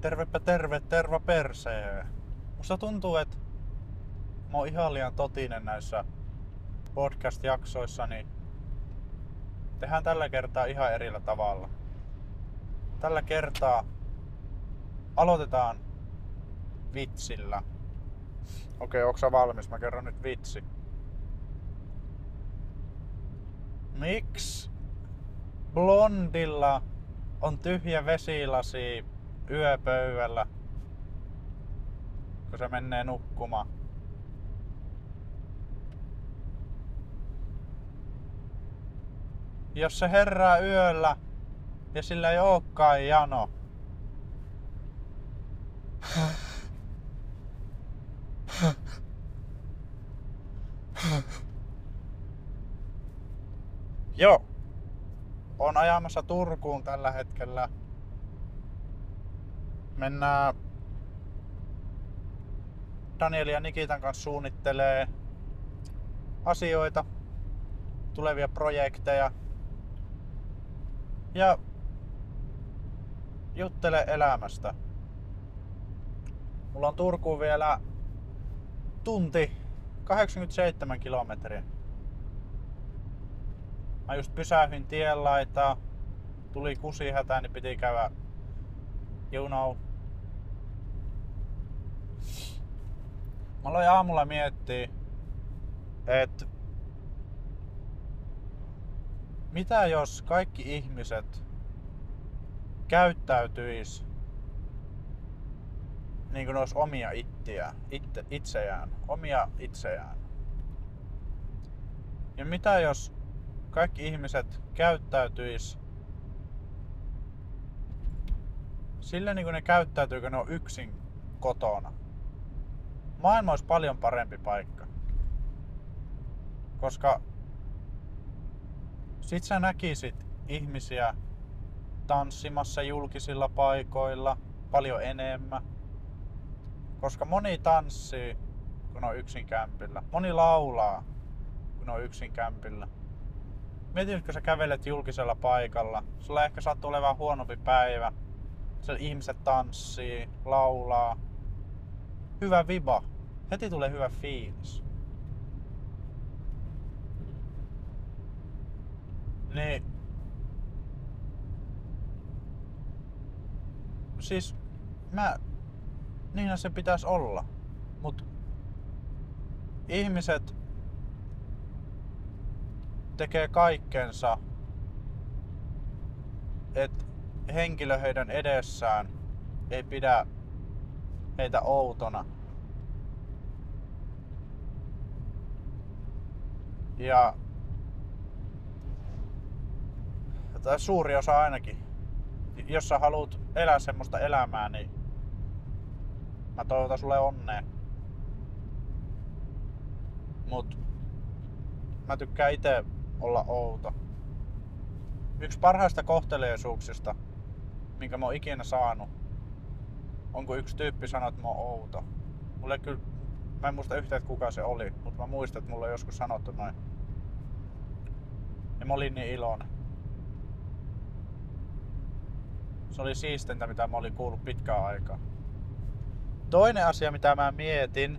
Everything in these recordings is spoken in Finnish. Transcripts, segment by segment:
Tervepä terve, terva persee. Musta tuntuu, että mä oon ihan liian totinen näissä podcast-jaksoissa, niin tehdään tällä kertaa ihan erillä tavalla. Tällä kertaa aloitetaan vitsillä. Okei, onko sä valmis? Mä kerron nyt vitsi. Miksi blondilla on tyhjä vesilasi yöpöydällä, kun se menee nukkumaan? Jos se herää yöllä ja sillä ei olekaan jano, Joo. On ajamassa Turkuun tällä hetkellä. Mennään Daniel ja Nikitan kanssa suunnittelee asioita, tulevia projekteja ja juttele elämästä. Mulla on Turkuun vielä tunti 87 kilometriä. Mä just pysähdyin laitaa, tuli kusihätä, niin piti käydä, you know. Mä aloin aamulla miettiä, että mitä jos kaikki ihmiset käyttäytyis niin kuin olisi omia ittiä, itse, itseään, omia itseään. Ja mitä jos kaikki ihmiset käyttäytyis sillä niin kuin ne käyttäytyy, kun ne on yksin kotona. Maailma olisi paljon parempi paikka. Koska sit sä näkisit ihmisiä tanssimassa julkisilla paikoilla paljon enemmän. Koska moni tanssii, kun on yksin kämpillä. Moni laulaa, kun on yksin kämpillä. Mietin, kun sä kävelet julkisella paikalla. Sulla ehkä sattuu olemaan huonompi päivä. Siellä ihmiset tanssii, laulaa. Hyvä viba. Heti tulee hyvä fiilis. Niin. Siis mä... Niinhän se pitäisi olla. Mut ihmiset tekee kaikkensa, että henkilö heidän edessään ei pidä heitä outona. Ja tai suuri osa ainakin. Jos sä haluat elää semmoista elämää, niin mä toivotan sulle onnea. Mut mä tykkään itse olla outo. Yksi parhaista kohteleisuuksista, minkä mä oon ikinä saanut, on kun yksi tyyppi sanoi, että mä oon outo. Mulle kyllä, mä en muista yhtään, että kuka se oli, mutta mä muistan, että mulle on joskus sanottu noin. Ja mä olin niin iloinen. Se oli siistintä, mitä mä olin kuullut pitkään aikaa. Toinen asia, mitä mä mietin,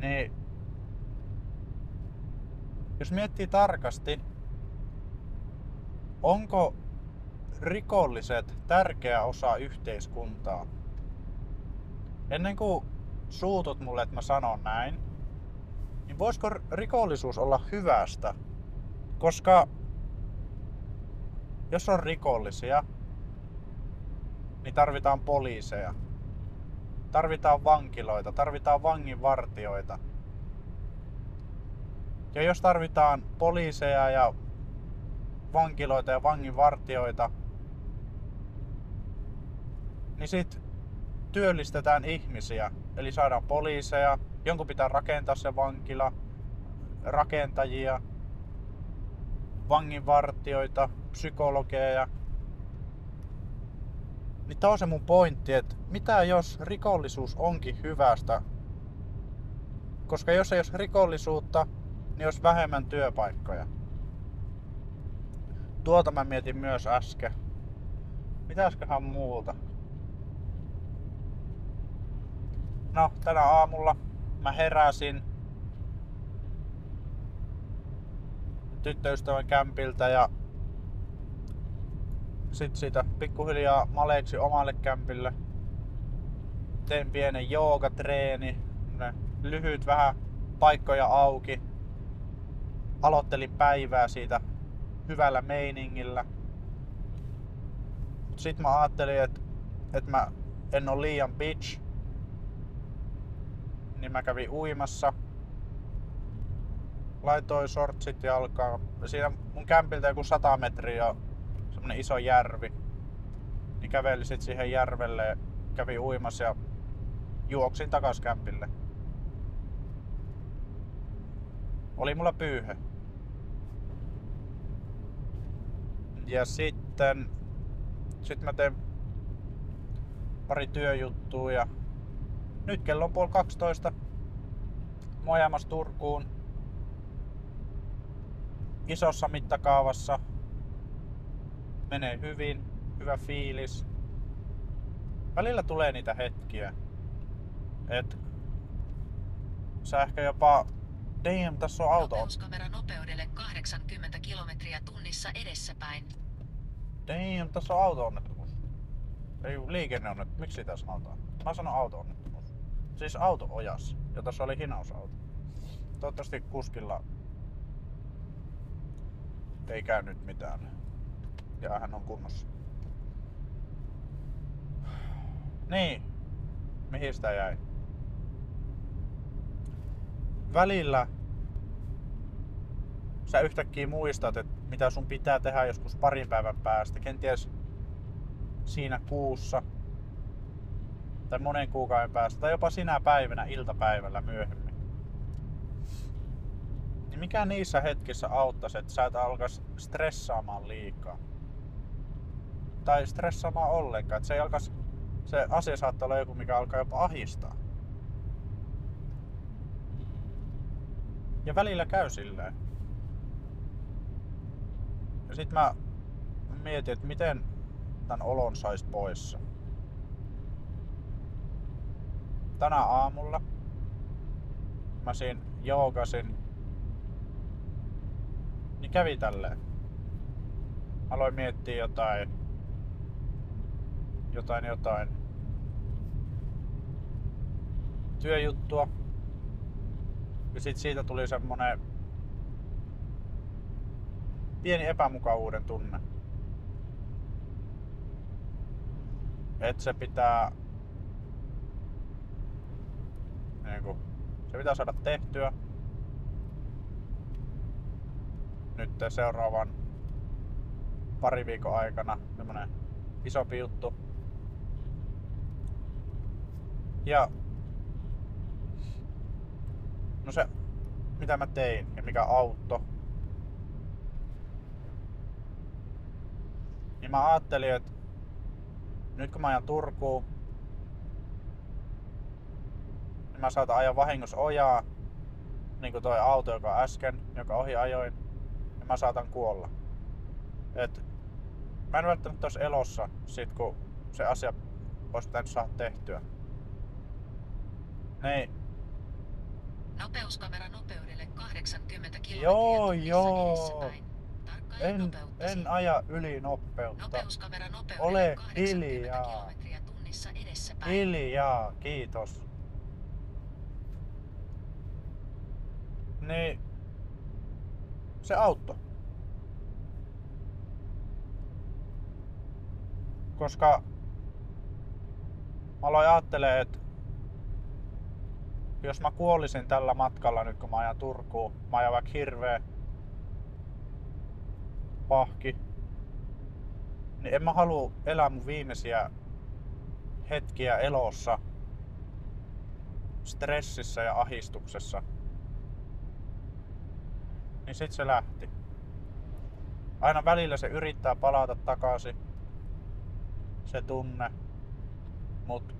niin jos miettii tarkasti, onko rikolliset tärkeä osa yhteiskuntaa? Ennen kuin suutut mulle, että mä sanon näin, niin voisiko rikollisuus olla hyvästä? Koska jos on rikollisia, niin tarvitaan poliiseja. Tarvitaan vankiloita, tarvitaan vanginvartioita. Ja jos tarvitaan poliiseja ja vankiloita ja vanginvartioita, niin sit työllistetään ihmisiä. Eli saadaan poliiseja, jonkun pitää rakentaa se vankila, rakentajia, vanginvartioita, psykologeja. Niin tää on se mun pointti, että mitä jos rikollisuus onkin hyvästä? Koska jos ei olisi rikollisuutta, niin olisi vähemmän työpaikkoja. Tuota mä mietin myös äsken. Mitäsköhän muuta? No, tänä aamulla mä heräsin tyttöystävän kämpiltä ja sit siitä pikkuhiljaa maleeksi omalle kämpille. Tein pienen joogatreeni, lyhyt vähän paikkoja auki. Aloittelin päivää siitä hyvällä meiningillä. Sitten mä ajattelin, että et mä en ole liian bitch. Niin mä kävin uimassa. Laitoin shortsit jalkaan. Siinä mun kämpiltä joku 100 metriä semmonen iso järvi. Niin kävelin sit siihen järvelle, kävin uimassa ja juoksin takas kämpille. Oli mulla pyyhe. Ja sitten sit mä teen pari työjuttua ja nyt kello on puoli 12. Mä ajamassa Turkuun isossa mittakaavassa. Menee hyvin, hyvä fiilis. Välillä tulee niitä hetkiä, että sä ehkä jopa Damn, tässä on auto. Nopeuskamera nopeudelle 80 kilometriä tunnissa edessäpäin. Damn, tässä on auto-onnettomuus. Ei liikenneonnettomuus. Miksi sitä sanotaan? Mä sanon auto-onnettomuus. Siis auto ojas. Ja tässä oli hinausauto. Toivottavasti kuskilla ei käynyt mitään. Ja hän on kunnossa. Niin. Mihin sitä jäi? välillä sä yhtäkkiä muistat, että mitä sun pitää tehdä joskus parin päivän päästä, kenties siinä kuussa tai monen kuukauden päästä tai jopa sinä päivänä iltapäivällä myöhemmin. Niin mikä niissä hetkissä auttaisi, että sä et alkaisi stressaamaan liikaa? Tai stressaamaan ollenkaan, että se ei alkaisi, se asia saattaa olla joku, mikä alkaa jopa ahistaa. Ja välillä käy silleen. Ja sit mä mietin, että miten tän olon sais poissa. Tänä aamulla mä siinä joogasin. Niin kävi tälleen. Aloin miettiä jotain jotain jotain työjuttua ja sit siitä tuli semmonen pieni epämukavuuden tunne. Että se pitää se pitää saada tehtyä. Nyt seuraavan pari viikon aikana semmonen isompi juttu. Ja No se, mitä mä tein ja mikä auto. Niin mä ajattelin, että nyt kun mä ajan Turkuun, niin mä saatan ajaa vahingossa ojaa, niin kuin toi auto, joka äsken, joka ohi ajoin, ja mä saatan kuolla. Et mä en välttämättä olisi elossa sit, kun se asia olisi pitänyt saada tehtyä. Niin Nopeuskamera nopeudelle 80 km Joo, joo. En, en aja yli nopeutta. Nopeuskamera nopeudelle Ole 80 hiljaa. kilometriä. Hiljaa, kiitos. Niin se auttoi. Koska mä aloin ajattelemaan, että jos mä kuolisin tällä matkalla nyt kun mä ajan Turkuun, mä ajan vaikka hirveä pahki, niin en mä halua elää mun viimeisiä hetkiä elossa stressissä ja ahistuksessa. Niin sit se lähti. Aina välillä se yrittää palata takaisin, se tunne, mut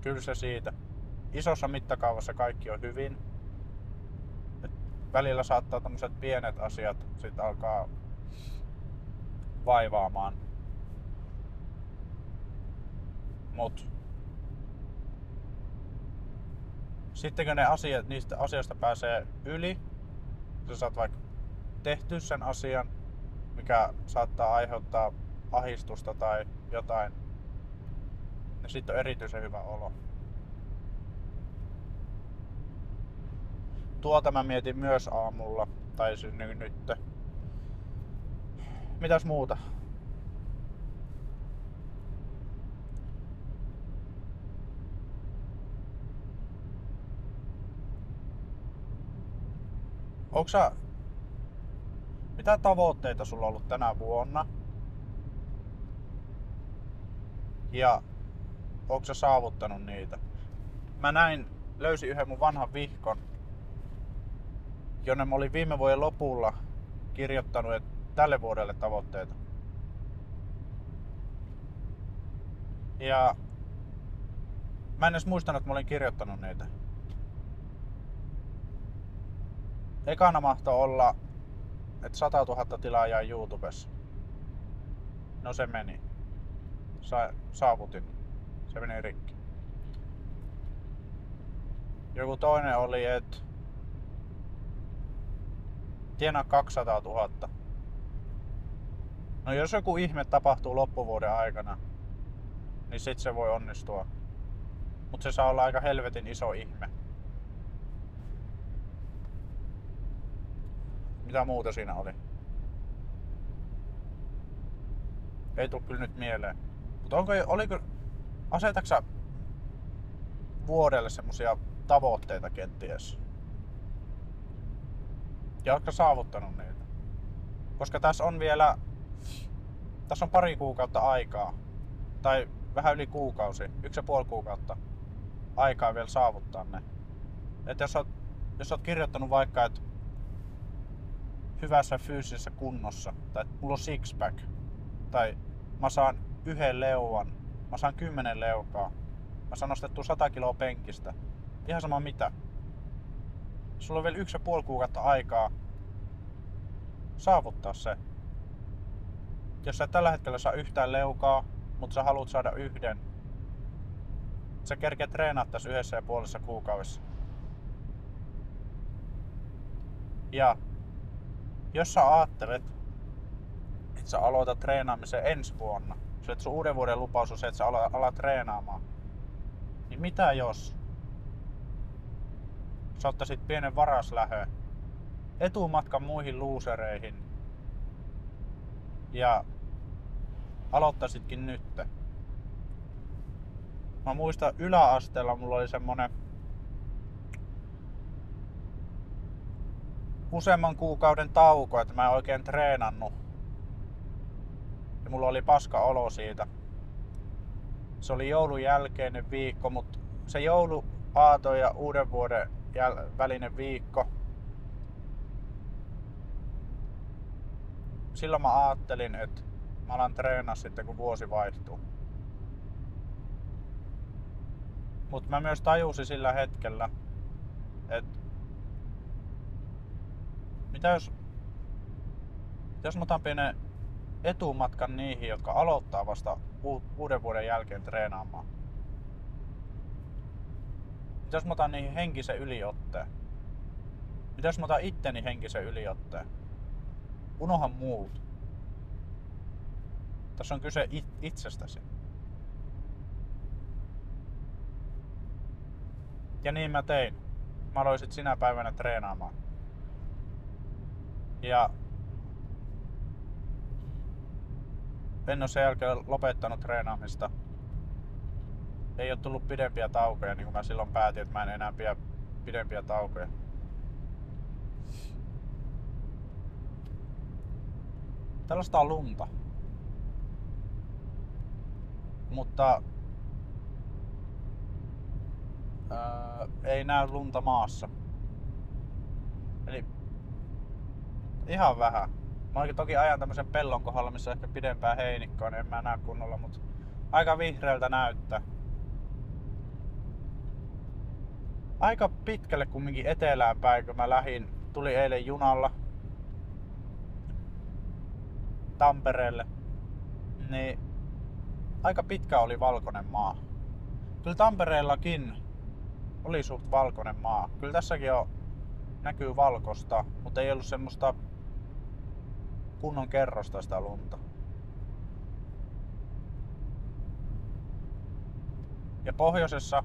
kyllä se siitä isossa mittakaavassa kaikki on hyvin. Et välillä saattaa tämmöiset pienet asiat sit alkaa vaivaamaan. Mut sitten kun ne asiat, niistä asioista pääsee yli, sä saat vaikka tehty sen asian, mikä saattaa aiheuttaa ahistusta tai jotain, niin sitten on erityisen hyvä olo. Tuota mä mietin myös aamulla, tai siis nyt. Mitäs muuta? Onko sä, mitä tavoitteita sulla on ollut tänä vuonna? Ja onko sä saavuttanut niitä? Mä näin, löysin yhden mun vanhan vihkon, jonne mä olin viime vuoden lopulla kirjoittanut että tälle vuodelle tavoitteita. Ja mä en edes muistanut, että mä olin kirjoittanut niitä. Ekana mahtoi olla, että 100 000 tilaajaa YouTubessa. No se meni. Sa- saavutin. Se meni rikki. Joku toinen oli, että tienaa 200 000. No jos joku ihme tapahtuu loppuvuoden aikana, niin sit se voi onnistua. Mutta se saa olla aika helvetin iso ihme. Mitä muuta siinä oli? Ei tule kyllä nyt mieleen. Mutta onko, oliko, asetaksa vuodelle semmosia tavoitteita kenties? Ja oletko saavuttanut niitä? Koska tässä on vielä, tässä on pari kuukautta aikaa, tai vähän yli kuukausi, yksi ja puoli kuukautta aikaa vielä saavuttaa ne. Et jos oot, jos oot kirjoittanut vaikka, että hyvässä fyysisessä kunnossa, tai että mulla on six-pack, tai mä saan yhden leuan, mä saan kymmenen leukaa, mä saan nostettua 100 kiloa penkistä, ihan sama mitä. Sulla on vielä yksi ja puoli kuukautta aikaa saavuttaa se. Jos sä et tällä hetkellä saa yhtään leukaa, mutta sä haluat saada yhden, sä kerkeät treenaa tässä yhdessä ja puolessa kuukaudessa. Ja jos sä ajattelet, että sä aloitat treenaamisen ensi vuonna, se että sun uuden vuoden lupaus on se, että sä alat, alat treenaamaan, niin mitä jos sä ottaisit pienen varaslähö etumatkan muihin luusereihin ja aloittaisitkin nytte. Mä muistan yläasteella mulla oli semmonen useamman kuukauden tauko, että mä en oikein treenannut. Ja mulla oli paska olo siitä. Se oli joulun jälkeinen viikko, mutta se joulu, aato ja uuden vuoden jäl- välinen viikko. Silloin mä ajattelin, että mä alan treenaa sitten kun vuosi vaihtuu. Mutta mä myös tajusin sillä hetkellä, että mitä jos, jos mä otan pienen etumatkan niihin, jotka aloittaa vasta uuden vuoden jälkeen treenaamaan? Mitä jos mä otan niihin henkisen yliotteen? Mitä jos mä otan itteni henkisen yliotteen? Unohan muut. Tässä on kyse it- itsestäsi. Ja niin mä tein. Mä aloin sinä päivänä treenaamaan. Ja en ole sen jälkeen lopettanut treenaamista. Ei ole tullut pidempiä taukoja, niin kuin mä silloin päätin, että mä en enää pidä pidempiä taukoja. Tällaista on lunta. Mutta ää, ei näy lunta maassa. Eli ihan vähän. Mä oikein toki ajan tämmöisen pellon kohdalla, missä on ehkä pidempää heinikkoa, niin en mä näe kunnolla, mutta aika vihreältä näyttää. Aika pitkälle kumminkin etelään päin, kun mä lähdin, tuli eilen junalla Tampereelle, niin aika pitkä oli valkoinen maa. kyllä Tampereellakin oli suht valkoinen maa. Kyllä tässäkin on, näkyy valkosta, mutta ei ollut semmoista kunnon kerrosta lunta. Ja pohjoisessa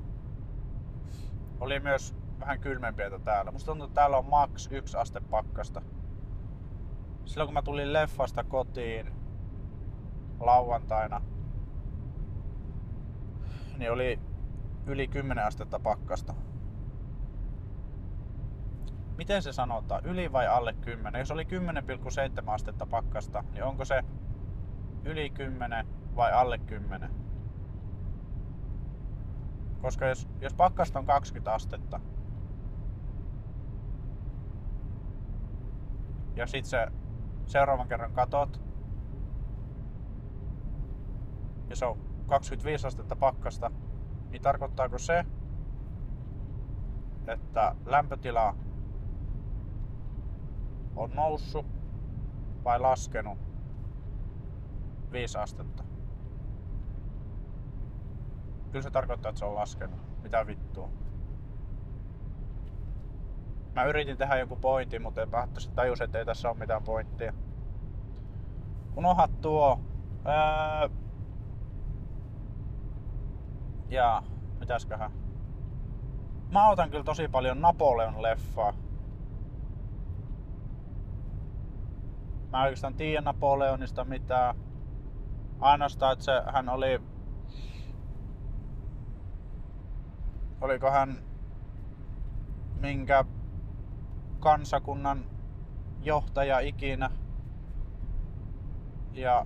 oli myös vähän kylmempiä täällä. Musta tuntuu, että täällä on max yksi aste pakkasta. Silloin kun mä tulin leffasta kotiin lauantaina, niin oli yli 10 astetta pakkasta. Miten se sanotaan? Yli vai alle 10? Jos oli 10,7 astetta pakkasta, niin onko se yli 10 vai alle 10? Koska jos, jos pakkasta on 20 astetta, ja sit se seuraavan kerran katot, ja se on 25 astetta pakkasta, niin tarkoittaako se, että lämpötila on noussut vai laskenut 5 astetta? Kyllä se tarkoittaa, että se on laskenut. Mitä vittua? Mä yritin tehdä joku pointti, mutta päättäisi tajus, että ei tässä ole mitään pointtia. Unohda tuo. Ää... Ja mitäsköhän? Mä otan kyllä tosi paljon Napoleon leffaa. Mä oikeastaan tiedä Napoleonista mitään. Ainoastaan, että se, hän oli... Oliko hän minkä kansakunnan johtaja ikinä. Ja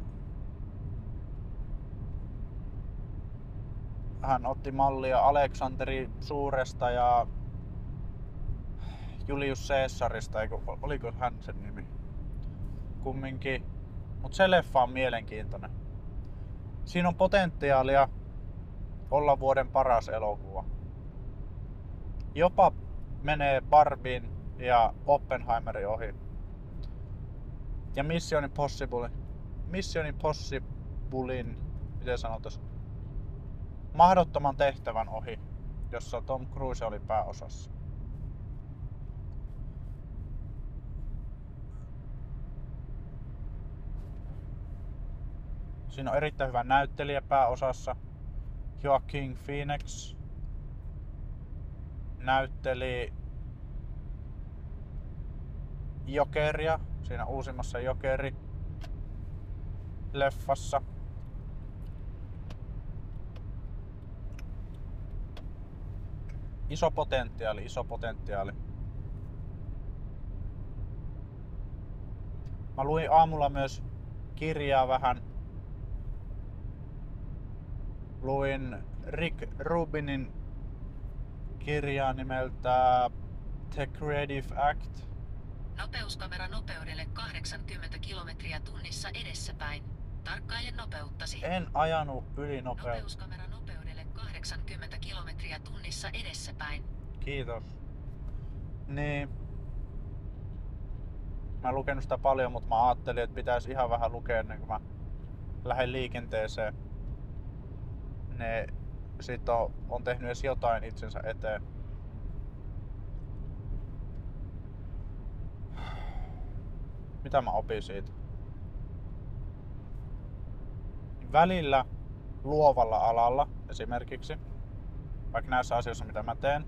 hän otti mallia Aleksanteri Suuresta ja Julius Caesarista, oliko hän sen nimi? Kumminkin. Mutta se leffa on mielenkiintoinen. Siinä on potentiaalia olla vuoden paras elokuva. Jopa menee Barbin ja Oppenheimerin ohi. Ja Mission Impossible. Mission Impossiblein, miten sanotaan, mahdottoman tehtävän ohi, jossa Tom Cruise oli pääosassa. Siinä on erittäin hyvä näyttelijä pääosassa. Joaquin Phoenix näytteli Jokeria, siinä uusimmassa Jokeri leffassa. Iso potentiaali, iso potentiaali. Mä luin aamulla myös kirjaa vähän. Luin Rick Rubinin kirjaa nimeltä The Creative Act – Nopeuskamera nopeudelle 80 kilometriä tunnissa edessäpäin. Tarkkaile nopeuttasi. En ajanut yli nopeutta. Nopeuskamera nopeudelle 80 kilometriä tunnissa edessäpäin. Kiitos. Niin. Mä en lukenut sitä paljon, mutta mä ajattelin, että pitäisi ihan vähän lukea ennen kuin mä lähden liikenteeseen. Ne sit on, on tehnyt edes jotain itsensä eteen. mitä mä opin siitä? Välillä luovalla alalla esimerkiksi, vaikka näissä asioissa mitä mä teen,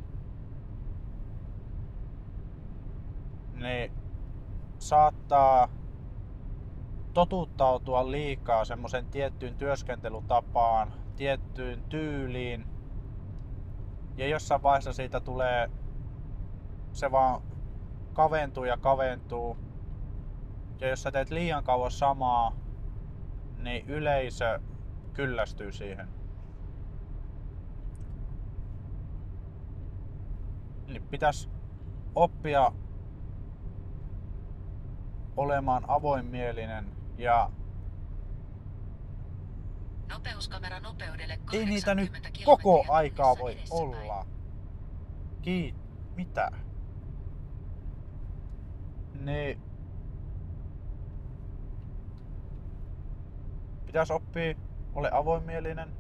niin saattaa totuttautua liikaa semmoisen tiettyyn työskentelytapaan, tiettyyn tyyliin. Ja jossain vaiheessa siitä tulee, se vaan kaventuu ja kaventuu ja jos sä teet liian kauan samaa, niin yleisö kyllästyy siihen. Niin pitäisi oppia olemaan avoinmielinen ja Nopeuskamera nopeudelle ei niitä nyt koko aikaa voi olla. Kiit, mitä? Niin Pitäisi oppia, ole avoimielinen.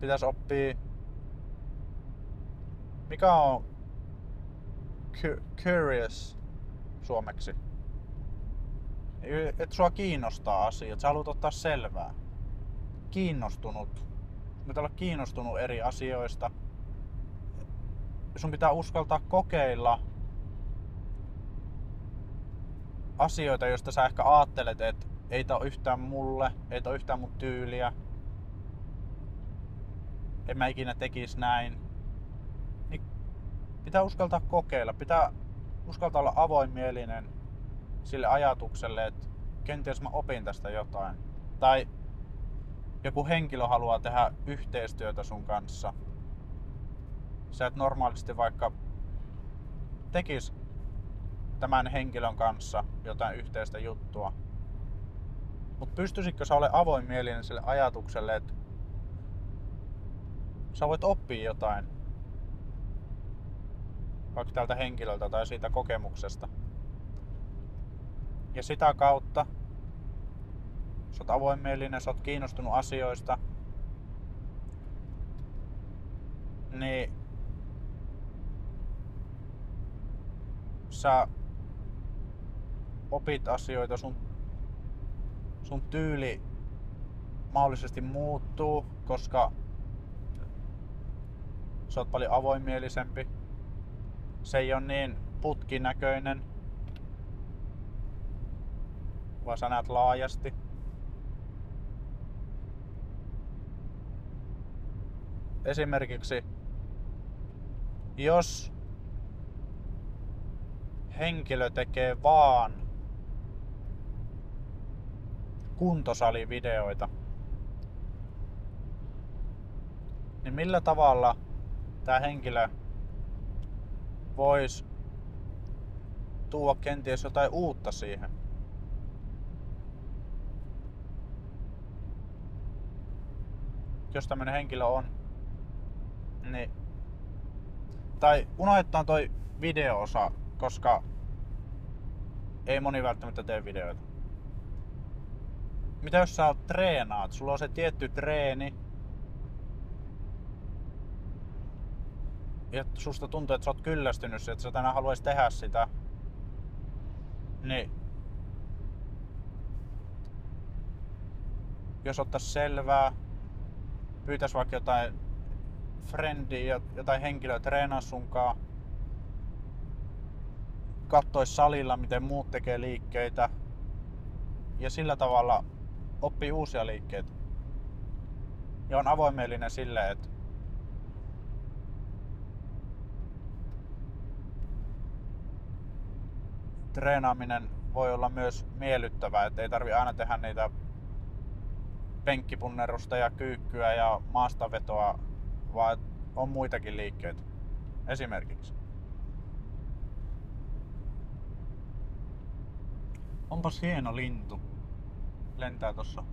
pitäisi oppia... Mikä on cu- curious suomeksi? Että sua kiinnostaa asiat, sä haluat ottaa selvää. Kiinnostunut. Pitää olla kiinnostunut eri asioista. Sun pitää uskaltaa kokeilla asioita, joista sä ehkä ajattelet, että ei tää yhtään mulle, ei tää yhtään mun tyyliä. En mä ikinä tekis näin. Niin pitää uskaltaa kokeilla, pitää uskaltaa olla avoimielinen sille ajatukselle, että kenties mä opin tästä jotain. Tai joku henkilö haluaa tehdä yhteistyötä sun kanssa. Sä et normaalisti vaikka tekis tämän henkilön kanssa jotain yhteistä juttua. Mutta pystyisikö sä ole avoimielinen sille ajatukselle, että sä voit oppia jotain vaikka tältä henkilöltä tai siitä kokemuksesta. Ja sitä kautta sä oot avoimielinen, sä oot kiinnostunut asioista, niin sä opit asioita, sun, sun tyyli mahdollisesti muuttuu, koska sä oot paljon avoimielisempi. Se ei ole niin putkinäköinen, vaan sä näet laajasti. Esimerkiksi jos henkilö tekee vaan kuntosalivideoita, niin millä tavalla tämä henkilö voisi tuoda kenties jotain uutta siihen? Jos tämmöinen henkilö on, niin tai unohdetaan toi video-osa, koska ei moni välttämättä tee videoita. Mitä jos sä treenaat? Sulla on se tietty treeni. Ja susta tuntuu, että sä oot kyllästynyt että sä tänään haluais tehdä sitä. Niin. Jos ottais selvää, pyytäis vaikka jotain frendiä, jotain henkilöä treenaa sunkaan, kattois salilla, miten muut tekee liikkeitä ja sillä tavalla oppii uusia liikkeitä. Ja on avoimellinen sille, että treenaaminen voi olla myös miellyttävää, että ei tarvi aina tehdä niitä penkkipunnerusta ja kyykkyä ja maastavetoa, vaan on muitakin liikkeitä. Esimerkiksi. Onpas hieno lintu. Lentää tossa.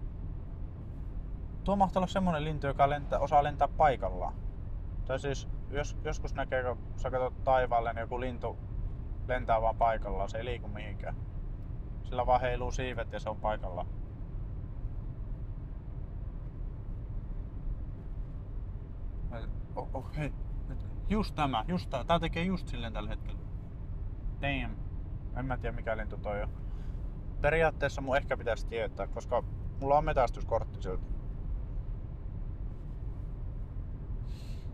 Tuo mahtaa olla semmonen lintu, joka lentää, osaa lentää paikallaan. Tai siis jos, joskus näkee, kun sä katsot taivaalle, niin joku lintu lentää vaan paikallaan. Se ei liiku mihinkään. Sillä vaan heiluu siivet ja se on paikallaan. Oh, oh, hei. Just tämä, just tää. Tää tekee just silleen tällä hetkellä. Damn. En mä tiedä mikä lintu toi on periaatteessa mun ehkä pitäisi tietää, koska mulla on metästyskortti silti.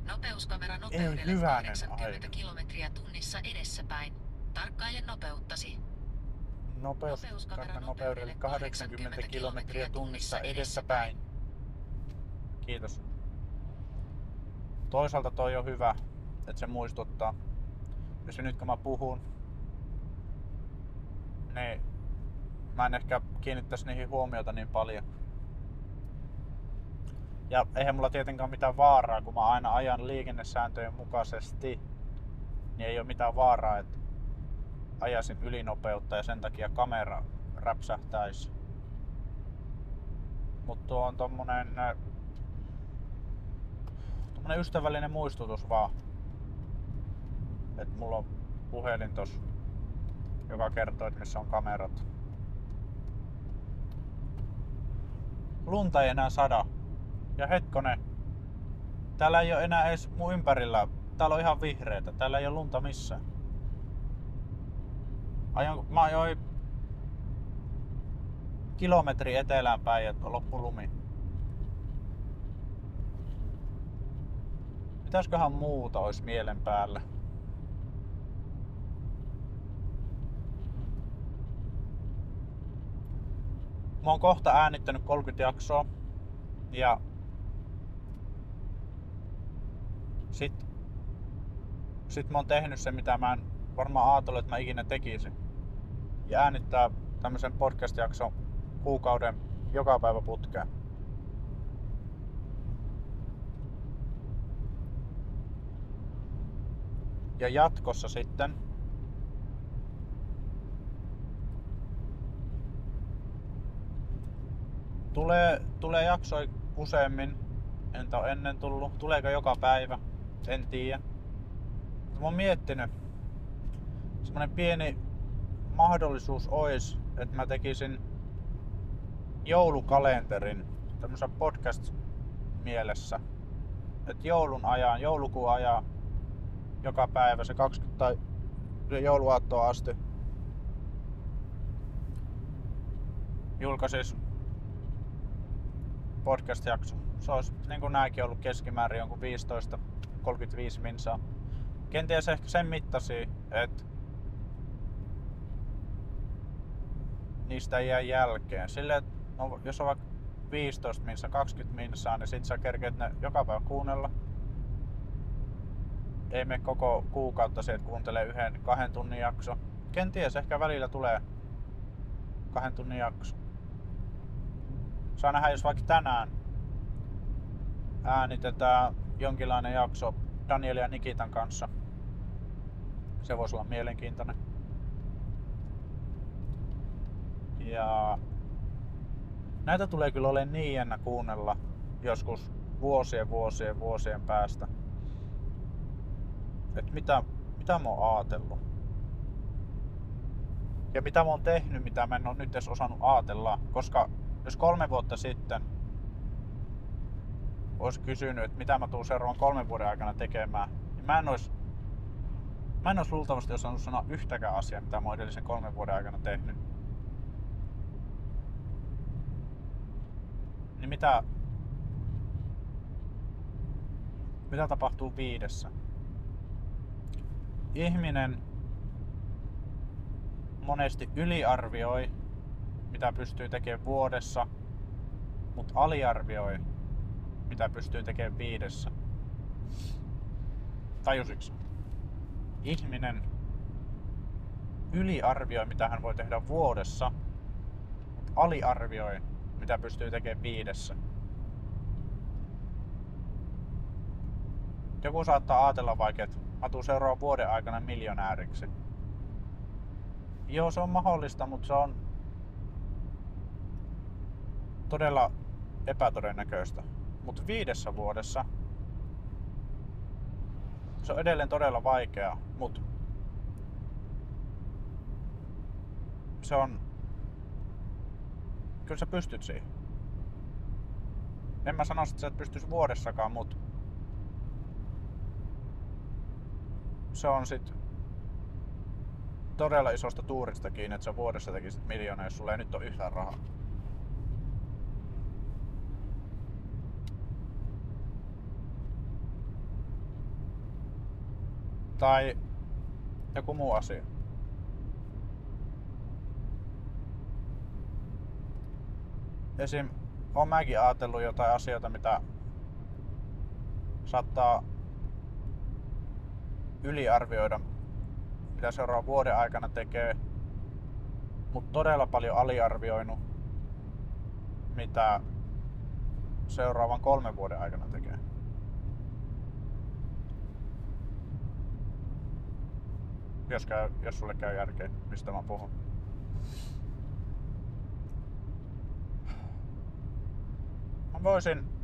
Nopeuskamera nopeudelle 80 kilometriä tunnissa edessäpäin. Tarkkaile nopeuttasi. Nopeuskamera nopeudelle 80 kilometriä tunnissa edessäpäin. Kiitos. Toisaalta toi on hyvä, että se muistuttaa. Jos nyt kun mä puhun, niin mä en ehkä kiinnittäisi niihin huomiota niin paljon. Ja eihän mulla tietenkään mitään vaaraa, kun mä aina ajan liikennesääntöjen mukaisesti, niin ei ole mitään vaaraa, että ajasin ylinopeutta ja sen takia kamera räpsähtäisi. Mutta tuo on tommonen, tommonen ystävällinen muistutus vaan. Että mulla on puhelin tos, joka kertoo, että missä on kamerat. lunta ei enää sada. Ja hetkonen, Täällä ei ole enää edes mun ympärillä. Täällä on ihan vihreitä. Täällä ei ole lunta missään. Ajoin, mä ajoin kilometri etelään päin ja loppu lumi. Mitäsköhän muuta olisi mielen päällä? Mä oon kohta äänittänyt 30 jaksoa ja sit, sit mä oon tehnyt sen mitä mä en varmaan ajatellut, että mä ikinä tekisin. Ja äänittää tämmöisen podcast-jakson kuukauden joka päivä putkeen. Ja jatkossa sitten tulee, tulee jaksoi useammin. Entä on ennen tullut? Tuleeko joka päivä? En tiedä. Mä oon miettinyt. Semmonen pieni mahdollisuus olisi, että mä tekisin joulukalenterin tämmöisen podcast mielessä. Että joulun ajan, joulukuun ajan joka päivä se 20 tai jouluaattoa asti julkaisis podcast-jakso. Se olisi niin kuin nääkin ollut keskimäärin jonkun 15-35 minsaa. Kenties ehkä sen mittasi, että niistä jää jälkeen. Silleen, no, jos on vaikka 15 minsa, 20 minsaa, niin sit sä kerkeet ne joka päivä kuunnella. Ei me koko kuukautta sieltä kuuntele yhden kahden tunnin jakso. Kenties ehkä välillä tulee kahden tunnin jakso. Saa nähdä, jos vaikka tänään äänitetään jonkinlainen jakso Daniel ja Nikitan kanssa. Se voisi olla mielenkiintoinen. Ja näitä tulee kyllä olemaan niin jännä kuunnella joskus vuosien, vuosien, vuosien päästä. Että mitä, mitä mä oon ajatellut. Ja mitä mä oon tehnyt, mitä mä en oo nyt edes osannut ajatella. Koska jos kolme vuotta sitten olisi kysynyt, että mitä mä tuun seuraavan kolmen vuoden aikana tekemään, niin mä en olisi Mä en olisi luultavasti osannut sanoa yhtäkään asiaa, mitä mä oon edellisen kolmen vuoden aikana tehnyt. Niin mitä, mitä tapahtuu viidessä? Ihminen monesti yliarvioi, mitä pystyy tekemään vuodessa, mutta aliarvioi, mitä pystyy tekemään viidessä. Tajusitko? Ihminen yliarvioi, mitä hän voi tehdä vuodessa, mutta aliarvioi, mitä pystyy tekemään viidessä. Joku saattaa ajatella vaikka, että mä tuun seuraavan vuoden aikana miljonääriksi. Joo, se on mahdollista, mutta se on todella epätodennäköistä. Mutta viidessä vuodessa se on edelleen todella vaikeaa, mutta se on... Kyllä sä pystyt siihen. En mä sano, että sä et pystyisi vuodessakaan, mutta se on sit todella isosta tuurista kiinni, että sä vuodessa tekisit miljoona, jos sulla ei nyt ole yhtään rahaa. Tai joku muu asia. Esim. on mäkin ajatellut jotain asioita, mitä saattaa yliarvioida, mitä seuraavan vuoden aikana tekee, mutta todella paljon aliarvioinut, mitä seuraavan kolmen vuoden aikana tekee. Jos, käy, jos sulle käy järkeä, mistä mä puhun. Mä voisin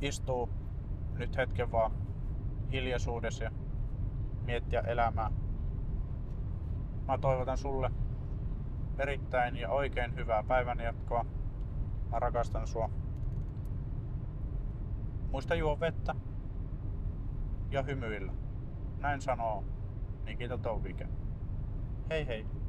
istua nyt hetken vaan hiljaisuudessa ja miettiä elämää. Mä toivotan sulle erittäin ja oikein hyvää päivänjatkoa. rakastan sua. Muista juo vettä ja hymyillä. Näin sanoo Nikita Touvike. Hei hei.